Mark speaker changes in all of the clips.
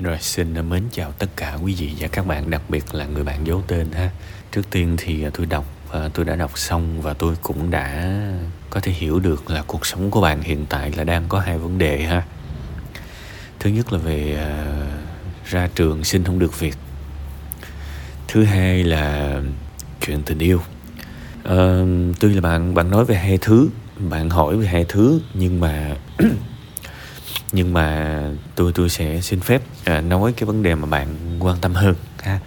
Speaker 1: Rồi xin mến chào tất cả quý vị và các bạn, đặc biệt là người bạn giấu tên ha. Trước tiên thì à, tôi đọc à, tôi đã đọc xong và tôi cũng đã có thể hiểu được là cuộc sống của bạn hiện tại là đang có hai vấn đề ha. Thứ nhất là về à, ra trường xin không được việc. Thứ hai là chuyện tình yêu. Uh, tuy là bạn bạn nói về hai thứ, bạn hỏi về hai thứ nhưng mà nhưng mà tôi tôi sẽ xin phép à, nói cái vấn đề mà bạn quan tâm hơn ha.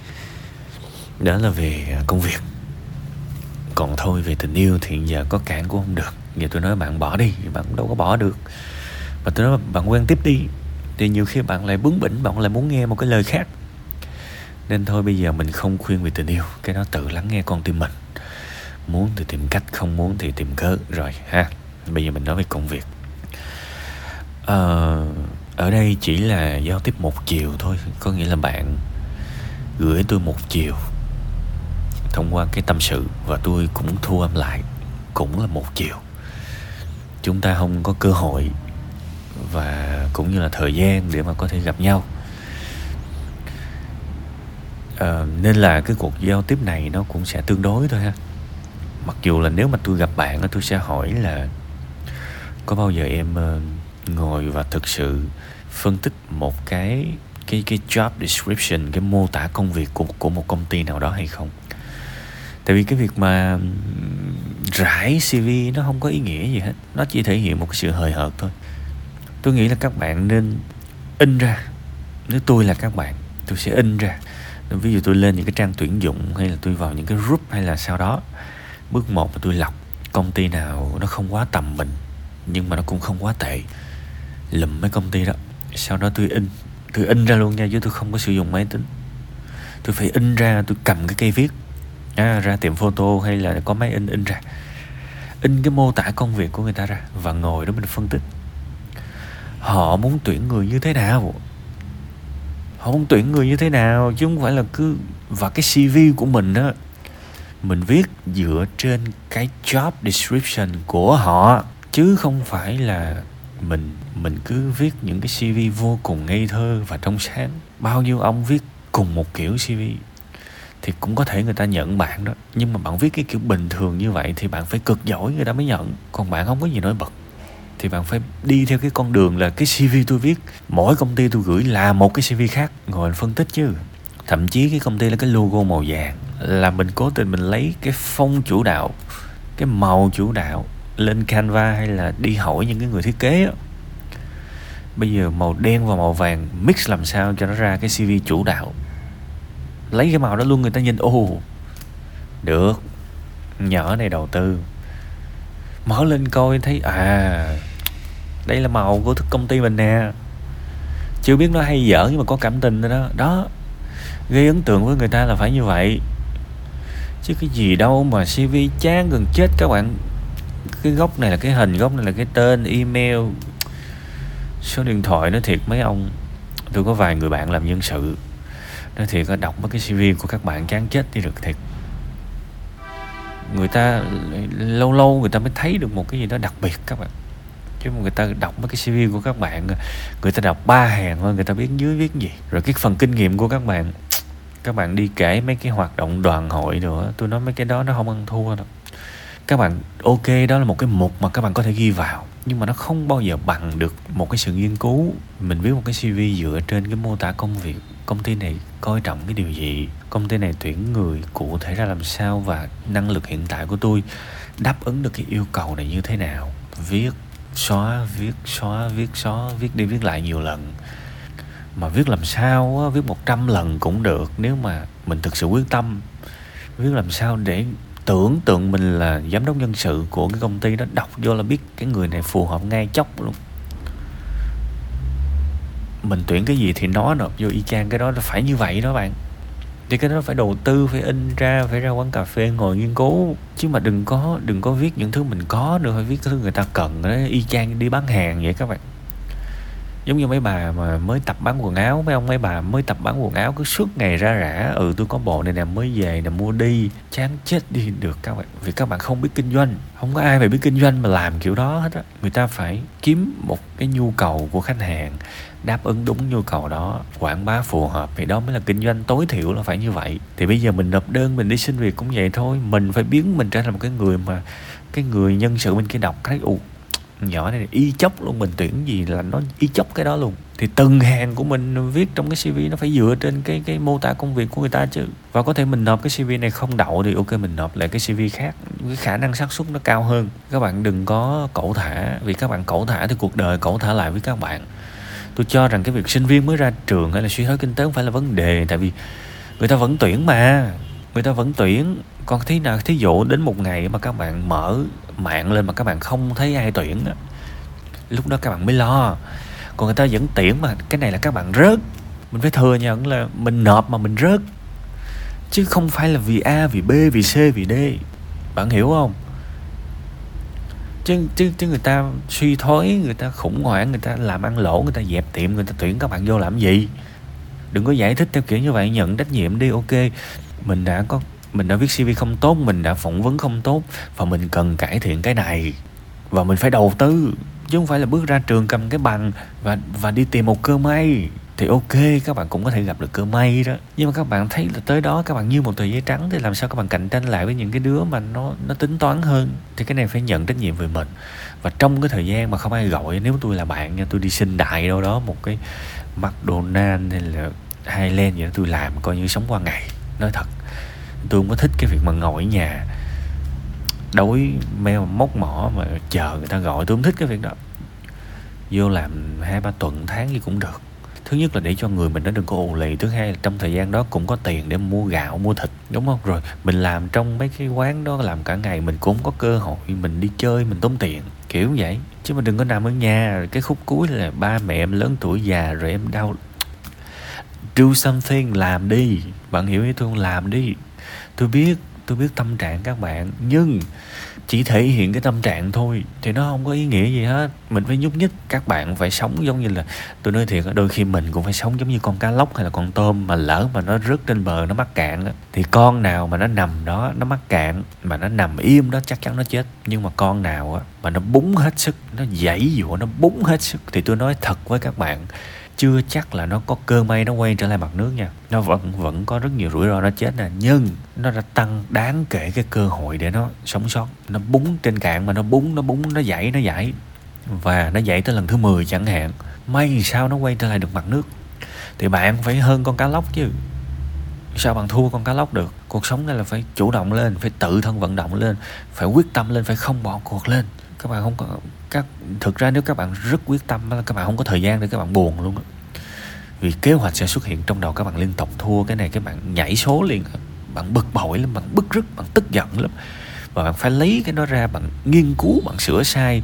Speaker 1: Đó là về à, công việc. Còn thôi về tình yêu thì giờ có cản cũng không được. Giờ tôi nói bạn bỏ đi bạn đâu có bỏ được. Và tôi nói bạn quen tiếp đi thì nhiều khi bạn lại bướng bỉnh bạn lại muốn nghe một cái lời khác. Nên thôi bây giờ mình không khuyên về tình yêu cái đó tự lắng nghe con tim mình. Muốn thì tìm cách không muốn thì tìm cớ rồi ha. Bây giờ mình nói về công việc ờ, ở đây chỉ là giao tiếp một chiều thôi có nghĩa là bạn gửi tôi một chiều thông qua cái tâm sự và tôi cũng thu âm lại cũng là một chiều. Chúng ta không có cơ hội và cũng như là thời gian để mà có thể gặp nhau. À, nên là cái cuộc giao tiếp này nó cũng sẽ tương đối thôi ha. Mặc dù là nếu mà tôi gặp bạn tôi sẽ hỏi là có bao giờ em uh, ngồi và thực sự phân tích một cái cái cái job description, cái mô tả công việc của của một công ty nào đó hay không? Tại vì cái việc mà rải cv nó không có ý nghĩa gì hết. Nó chỉ thể hiện một cái sự hời hợt thôi. Tôi nghĩ là các bạn nên in ra. Nếu tôi là các bạn, tôi sẽ in ra. Ví dụ tôi lên những cái trang tuyển dụng hay là tôi vào những cái group hay là sau đó, bước một là tôi lọc công ty nào nó không quá tầm mình, nhưng mà nó cũng không quá tệ lùm mấy công ty đó. Sau đó tôi in tôi in ra luôn nha chứ tôi không có sử dụng máy tính. Tôi phải in ra tôi cầm cái cây viết à, ra tiệm photo hay là có máy in in ra. In cái mô tả công việc của người ta ra và ngồi đó mình phân tích. Họ muốn tuyển người như thế nào? Họ muốn tuyển người như thế nào? Chứ không phải là cứ và cái cv của mình á mình viết dựa trên cái job description của họ chứ không phải là mình mình cứ viết những cái cv vô cùng ngây thơ và trong sáng. Bao nhiêu ông viết cùng một kiểu cv thì cũng có thể người ta nhận bạn đó. Nhưng mà bạn viết cái kiểu bình thường như vậy thì bạn phải cực giỏi người ta mới nhận. Còn bạn không có gì nổi bật. Thì bạn phải đi theo cái con đường là cái cv tôi viết, mỗi công ty tôi gửi là một cái cv khác, ngồi phân tích chứ. Thậm chí cái công ty là cái logo màu vàng, là mình cố tình mình lấy cái phong chủ đạo, cái màu chủ đạo lên Canva hay là đi hỏi những cái người thiết kế á. Bây giờ màu đen và màu vàng mix làm sao cho nó ra cái CV chủ đạo? Lấy cái màu đó luôn, người ta nhìn ồ được. Nhỏ này đầu tư. Mở lên coi, thấy à đây là màu của công ty mình nè. Chưa biết nó hay dở nhưng mà có cảm tình đó. Đó, gây ấn tượng với người ta là phải như vậy. Chứ cái gì đâu mà cv chán gần chết các bạn cái góc này là cái hình, góc này là cái tên, email, số điện thoại nó thiệt mấy ông, tôi có vài người bạn làm nhân sự nó thiệt có đọc mấy cái cv của các bạn chán chết đi được thiệt. Người ta lâu lâu người ta mới thấy được một cái gì đó đặc biệt các bạn. Chứ mà người ta đọc mấy cái cv của các bạn, người ta đọc ba hàng thôi, người ta biết dưới viết gì. Rồi cái phần kinh nghiệm của các bạn các bạn đi kể mấy cái hoạt động đoàn hội nữa tôi nói mấy cái đó nó không ăn thua đâu các bạn, ok, đó là một cái mục mà các bạn có thể ghi vào. Nhưng mà nó không bao giờ bằng được một cái sự nghiên cứu. Mình viết một cái cv dựa trên cái mô tả công việc, công ty này coi trọng cái điều gì, công ty này tuyển người cụ thể ra làm sao và năng lực hiện tại của tôi đáp ứng được cái yêu cầu này như thế nào. Viết, xóa viết xóa viết xóa, viết đi viết lại nhiều lần. Mà viết làm sao viết 100 lần cũng được nếu mà mình thực sự quyết tâm. Viết làm sao để tưởng tượng mình là giám đốc nhân sự của cái công ty đó, đọc vô là biết cái người này phù hợp ngay chốc luôn. Mình tuyển cái gì thì nó nộp vô y chang cái đó là phải như vậy đó bạn. Thì cái đó phải đầu tư, phải in ra, phải ra quán cà phê ngồi nghiên cứu. Chứ mà đừng có đừng có viết những thứ mình có nữa, phải viết thứ người ta cần đấy y chang đi bán hàng vậy các bạn giống như mấy bà mà mới tập bán quần áo, mấy ông, mấy bà mới tập bán quần áo cứ suốt ngày ra rã ừ tôi có bộ này nè, mới về nè, mua đi. Chán chết đi, được, các bạn, vì các bạn không biết kinh doanh. Không có ai phải biết kinh doanh mà làm kiểu đó hết á. Người ta phải kiếm một cái nhu cầu của khách hàng, đáp ứng đúng nhu cầu đó, quảng bá phù hợp, thì đó mới là kinh doanh tối thiểu là phải như vậy. Thì bây giờ mình nộp đơn, mình đi xin việc cũng vậy thôi, mình phải biến mình trở thành một cái người mà, cái người nhân sự bên kia đọc, thấy ù nhỏ này, y chốc luôn, mình tuyển gì là nó y chốc cái đó luôn. Thì từng hàng của mình viết trong cái CV nó phải dựa trên cái cái mô tả công việc của người ta chứ. Và có thể mình nộp cái CV này không đậu thì ok, mình nộp lại cái CV khác. Cái khả năng xác suất nó cao hơn. Các bạn đừng có cẩu thả, vì các bạn cẩu thả thì cuộc đời cẩu thả lại với các bạn. Tôi cho rằng cái việc sinh viên mới ra trường hay là suy thoái kinh tế không phải là vấn đề, tại vì người ta vẫn tuyển mà người ta vẫn tuyển. Còn thế nào, thí dụ đến một ngày mà các bạn mở mạng lên mà các bạn không thấy ai tuyển lúc đó các bạn mới lo. Còn người ta vẫn tuyển mà cái này là các bạn rớt. Mình phải thừa nhận là mình nộp mà mình rớt. Chứ không phải là vì a, vì b, vì c, vì d. Bạn hiểu không? Chứ chứ chứ người ta suy thoái, người ta khủng hoảng, người ta làm ăn lỗ, người ta dẹp tiệm, người ta tuyển các bạn vô làm gì? Đừng có giải thích theo kiểu như vậy, nhận trách nhiệm đi, ok. Mình đã có, mình đã viết cv không tốt, mình đã phỏng vấn không tốt, và mình cần cải thiện cái này. Và mình phải đầu tư, chứ không phải là bước ra trường cầm cái bằng và và đi tìm một cơ may thì ok, các bạn cũng có thể gặp được cơ may đó. Nhưng mà các bạn thấy là tới đó các bạn như một tờ giấy trắng thì làm sao các bạn cạnh tranh lại với những cái đứa mà nó nó tính toán hơn? Thì cái này phải nhận trách nhiệm về mình. Và trong cái thời gian mà không ai gọi, nếu tôi là bạn nha, tôi đi xin đại đâu đó một cái McDonald's hay là Highland gì đó, tôi làm coi như sống qua ngày, nói thật. Tôi không có thích cái việc mà ngồi ở nhà đối meo, móc mỏ mà chờ người ta gọi, tôi không thích cái việc đó. Vô làm hai ba tuần, tháng gì cũng được thứ nhất là để cho người mình nó đừng có ù lì. Thứ hai là trong thời gian đó cũng có tiền để mua gạo, mua thịt, đúng không? Rồi mình làm trong mấy cái quán đó, làm cả ngày mình cũng có cơ hội mình đi chơi, mình tốn tiền, kiểu vậy. Chứ mà đừng có nằm ở nhà cái khúc cuối là ba mẹ em lớn tuổi già rồi em đau. Do something, làm đi. Bạn hiểu ý tôi không? Làm đi. Tôi biết tôi biết tâm trạng các bạn. Nhưng chỉ thể hiện cái tâm trạng thôi, thì nó không có ý nghĩa gì hết. Mình phải nhúc nhích, các bạn phải sống giống như là, tôi nói thiệt đôi khi mình cũng phải sống giống như con cá lóc hay là con tôm mà lỡ mà nó rớt trên bờ nó mắc cạn thì con nào mà nó nằm đó, nó mắc cạn, mà nó nằm im đó chắc chắn nó chết. Nhưng mà con nào á, mà nó búng hết sức, nó dãy dụa nó búng hết sức, thì tôi nói thật với các bạn chưa chắc là nó có cơ may nó quay trở lại mặt nước nha. Nó vẫn vẫn có rất nhiều rủi ro nó chết nè, nhưng nó đã tăng đáng kể cái cơ hội để nó sống sót. Nó búng trên cạn mà nó búng nó búng, nó dãy nó dãy. Và nó dãy tới lần thứ 10 chẳng hạn. May sao nó quay trở lại được mặt nước. Thì bạn phải hơn con cá lóc chứ. Sao bạn thua con cá lóc được? Cuộc sống này là phải chủ động lên, phải tự thân vận động lên, phải quyết tâm lên, phải không bỏ cuộc lên. Các bạn không có các, thực ra nếu các bạn rất quyết tâm các bạn không có thời gian để các bạn buồn luôn vì kế hoạch sẽ xuất hiện trong đầu các bạn liên tục, thua cái này các bạn nhảy số liền bạn bực bội lắm, bạn bức rứt, bạn tức giận lắm. Và bạn phải lấy cái đó ra, bạn nghiên cứu, bạn sửa sai.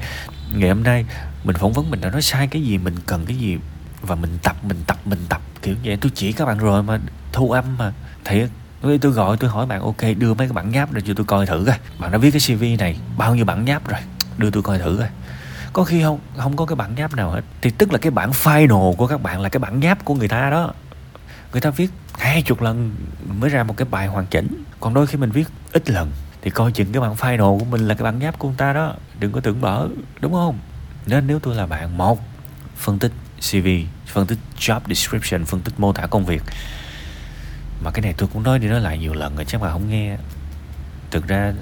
Speaker 1: Ngày hôm nay mình phỏng vấn mình đã nói sai cái gì, mình cần cái gì và mình tập mình tập mình tập, kiểu vậy. Tôi chỉ các bạn rồi mà, thu âm mà. Thiệt tôi gọi, tôi hỏi bạn, ok, đưa mấy cái bản nháp ra cho tôi coi thử coi. Bạn đã viết cái cv này, bao nhiêu bản nháp rồi? Đưa tôi coi thử coi có khi không không có cái bản nháp nào hết. Thì tức là cái bản final của các bạn là cái bản nháp của người ta đó. Người ta viết hai chục lần mới ra một cái bài hoàn chỉnh. Còn đôi khi mình viết ít lần. Thì coi chừng cái bản final của mình là cái bản nháp của người ta đó. Đừng có tưởng bở đúng không? Nên nếu tôi là bạn, một, phân tích cv phân tích job description, phân tích mô tả công việc. Mà cái này tôi cũng nói đi nói lại nhiều lần rồi, chắc mà không nghe. Thực ra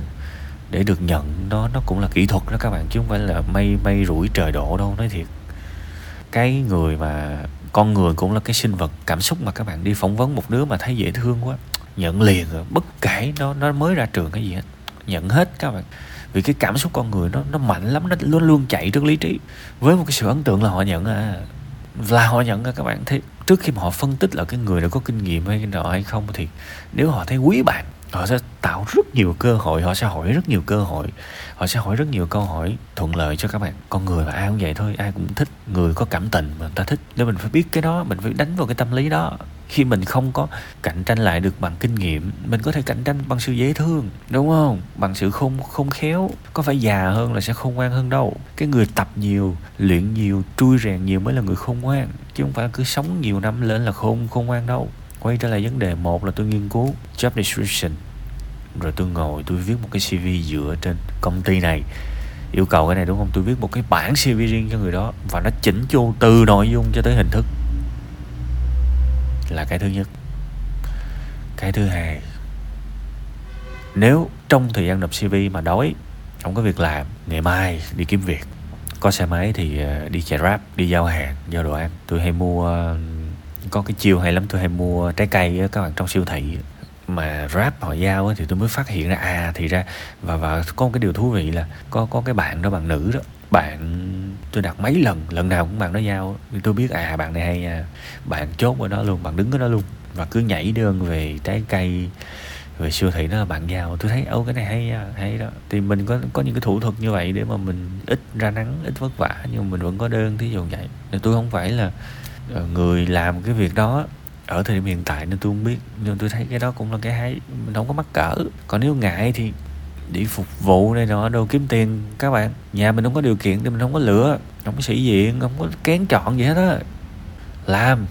Speaker 1: để được nhận nó nó cũng là kỹ thuật đó các bạn, chứ không phải là mây mây rủi trời đổ đâu, nói thiệt. Cái người mà, con người cũng là cái sinh vật cảm xúc mà các bạn đi phỏng vấn một đứa mà thấy dễ thương quá. Nhận liền rồi, bất kể nó nó mới ra trường cái gì hết. Nhận hết các bạn. Vì cái cảm xúc con người nó nó mạnh lắm, nó luôn luôn chạy trước lý trí. Với một cái sự ấn tượng là họ nhận à là họ nhận à các bạn. Thế trước khi mà họ phân tích là cái người đã có kinh nghiệm hay nọ hay không thì nếu họ thấy quý bạn họ sẽ tạo rất nhiều cơ hội, họ sẽ hỏi rất nhiều cơ hội, họ sẽ hỏi rất nhiều câu hỏi thuận lợi cho các bạn. Con người mà ai cũng vậy thôi, ai cũng thích người có cảm tình mà người ta thích. Nên mình phải biết cái đó, mình phải đánh vào cái tâm lý đó. Khi mình không có cạnh tranh lại được bằng kinh nghiệm, mình có thể cạnh tranh bằng sự dễ thương, đúng không? Bằng sự không không khéo. Có phải già hơn là sẽ khôn ngoan hơn đâu. Cái người tập nhiều, luyện nhiều trui rèn nhiều mới là người khôn ngoan, chứ không phải cứ sống nhiều năm lên là khôn khôn ngoan đâu. Quay trở lại vấn đề một là tôi nghiên cứu job description rồi tôi ngồi tôi viết một cái cv dựa trên công ty này. Yêu cầu cái này đúng không? Tôi viết một cái bản cv riêng cho người đó và nó chỉnh chu từ nội dung cho tới hình thức. Là cái thứ nhất. Cái thứ hai, nếu trong thời gian nộp cv mà đói, không có việc làm, ngày mai đi kiếm việc, có xe máy thì ờ, đi chạy rap đi giao hàng, giao đồ ăn. Tôi hay mua ờ, có cái chiều hay lắm, tôi hay mua trái cây các bạn trong siêu thị mà rap họ giao thì tôi mới phát hiện ra à thì ra và và có một cái điều thú vị là có có cái bạn đó bạn nữ đó bạn tôi đặt mấy lần lần nào cũng bạn đó giao thì tôi biết à bạn này hay à, bạn chốt ở đó luôn bạn đứng ở đó luôn và cứ nhảy đơn về trái cây về siêu thị đó là bạn giao. Tôi thấy ô cái này hay à, hay đó. Thì mình có có những cái thủ thuật như vậy để mà mình ít ra nắng ít vất vả nhưng mà mình vẫn có đơn thí dụ vậy. Nên tôi không phải là ờ, người làm cái việc đó ở thời điểm hiện tại nên tôi không biết, nhưng tôi thấy cái đó cũng là cái hay, mình không có mắc cỡ. Còn nếu ngại thì đi phục vụ này nọ, đâu kiếm tiền, các bạn. Nhà mình không có điều kiện thì mình không có lựa, không có sĩ diện, không có kén chọn gì hết á. Làm.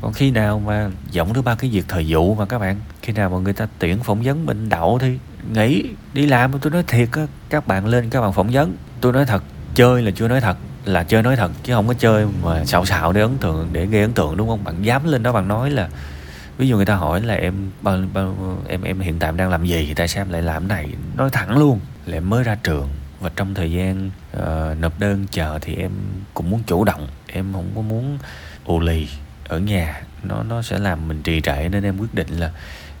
Speaker 1: Còn khi nào mà giọng thứ ba cái việc thời vụ mà các bạn, khi nào mà người ta tuyển phỏng vấn mình đậu thì nghỉ, đi làm. Tôi nói thiệt á, các bạn lên các bạn phỏng vấn. Tôi nói thật, chơi là chưa nói thật là chơi nói thật chứ không có chơi mà xạo xạo để ấn tượng để gây ấn tượng đúng không? Bạn dám lên đó bạn nói là ví dụ người ta hỏi là em bao, bao, em em hiện tại đang làm gì tại sao em lại làm này? Nói thẳng luôn là em mới ra trường và trong thời gian uh, nộp đơn chờ thì em cũng muốn chủ động em không có muốn ù lì ở nhà. Nó nó sẽ làm mình trì trệ nên em quyết định là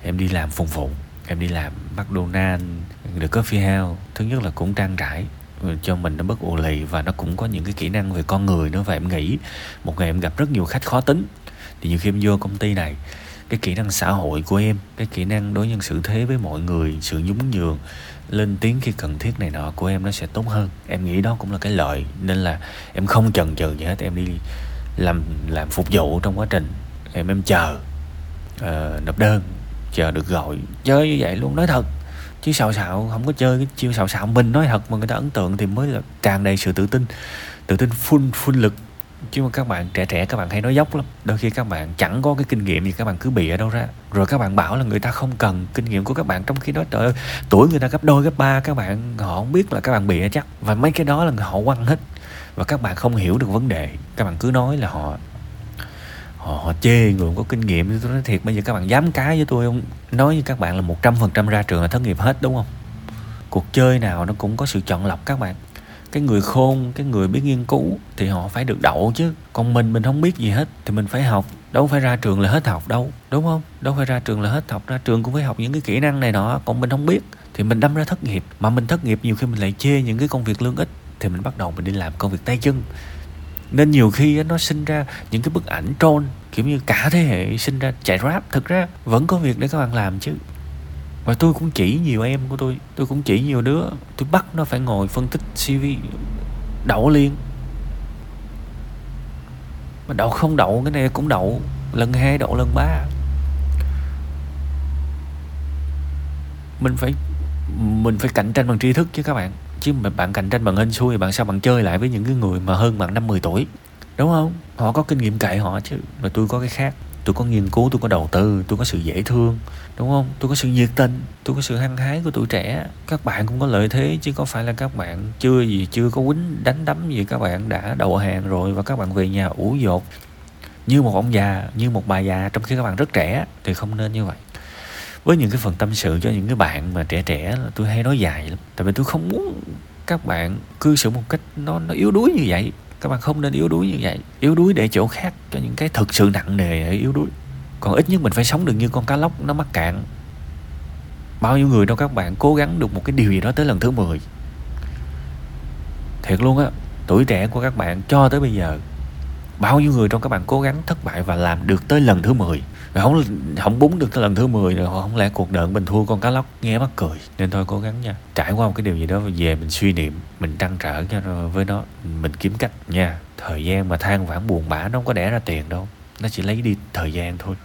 Speaker 1: em đi làm phục vụ em đi làm McDonald được coffee house. Thứ nhất là cũng trang trải cho mình nó bớt ù lì và nó cũng có những cái kỹ năng về con người nữa. Và em nghĩ một ngày em gặp rất nhiều khách khó tính. Thì nhiều khi em vô công ty này cái kỹ năng xã hội của em cái kỹ năng đối nhân xử thế với mọi người sự nhún nhường lên tiếng khi cần thiết này nọ của em nó sẽ tốt hơn. Em nghĩ đó cũng là cái lợi nên là em không chần chừ gì hết. Em đi làm làm phục vụ trong quá trình. Em em chờ uh, nộp đơn chờ được gọi. Chơi như vậy luôn nói thật chứ xào xạo, không có chơi cái chiêu xào xạo mình nói thật, mà người ta ấn tượng thì mới là tràn đầy sự tự tin tự tin full full lực. Chứ mà các bạn trẻ trẻ, các bạn hay nói dốc lắm. Đôi khi các bạn chẳng có cái kinh nghiệm gì các bạn cứ bị ở đâu ra. Rồi các bạn bảo là người ta không cần kinh nghiệm của các bạn trong khi đó, trời ơi, tuổi người ta gấp đôi, gấp ba, các bạn, họ không biết là các bạn bị chắc. Và mấy cái đó là họ quăng hết. Và các bạn không hiểu được vấn đề. Các bạn cứ nói là họ họ, họ chê người không có kinh nghiệm. Tôi nói thiệt bây giờ các bạn dám cái với tôi không? Nói với các bạn là một trăm phần trăm ra trường là thất nghiệp hết đúng không? Cuộc chơi nào nó cũng có sự chọn lọc các bạn. Cái người khôn cái người biết nghiên cứu thì họ phải được đậu chứ. Còn mình mình không biết gì hết thì mình phải học. Đâu phải ra trường là hết học đâu đúng không? Đâu phải ra trường là hết học. Ra trường cũng phải học những cái kỹ năng này nọ. Còn mình không biết thì mình đâm ra thất nghiệp. Mà mình thất nghiệp nhiều khi mình lại chê những cái công việc lương ít thì mình bắt đầu mình đi làm công việc tay chân nên nhiều khi nó sinh ra những cái bức ảnh trôn kiểu như cả thế hệ sinh ra, chạy rap, thực ra vẫn có việc để các bạn làm chứ. Và tôi cũng chỉ nhiều em của tôi tôi cũng chỉ nhiều đứa, tôi bắt nó phải ngồi phân tích cv đậu liền. Mà đậu không đậu, cái này cũng đậu, lần hai đậu lần ba. Mình phải mình phải cạnh tranh bằng tri thức chứ các bạn chứ mà bạn cạnh tranh bằng hên xui, bạn sao bạn chơi lại với những cái người mà hơn bạn năm 10 tuổi? Đúng không? Họ có kinh nghiệm cậy họ chứ. Mà tôi có cái khác. Tôi có nghiên cứu, tôi có đầu tư, tôi có sự dễ thương. Đúng không? Tôi có sự nhiệt tình, tôi có sự hăng hái của tuổi trẻ. Các bạn cũng có lợi thế chứ có phải là các bạn chưa gì, chưa có quýnh đánh đấm gì. Các bạn đã đầu hàng rồi và các bạn về nhà ủ dột. Như một ông già, như một bà già, trong khi các bạn rất trẻ, thì không nên như vậy với những cái phần tâm sự cho những cái bạn mà trẻ trẻ tôi hay nói dài lắm. Tại vì tôi không muốn các bạn cư xử một cách nó nó yếu đuối như vậy. Các bạn không nên yếu đuối như vậy. Yếu đuối để chỗ khác cho những cái thực sự nặng nề ở yếu đuối. Còn ít nhất mình phải sống được như con cá lóc nó mắc cạn. Bao nhiêu người đâu các bạn cố gắng được một cái điều gì đó tới lần thứ 10 thiệt luôn á, tuổi trẻ của các bạn cho tới bây giờ bao nhiêu người trong các bạn cố gắng thất bại và làm được tới lần thứ 10 rồi không không búng được tới lần thứ 10 rồi, không lẽ cuộc đời mình thua con cá lóc nghe mắc cười? Nên thôi cố gắng nha. Trải qua một cái điều gì đó, về mình suy niệm, mình trăn trở với nó, mình kiếm cách nha. Thời gian mà than vãn buồn bã nó không có đẻ ra tiền đâu. Nó chỉ lấy đi thời gian thôi.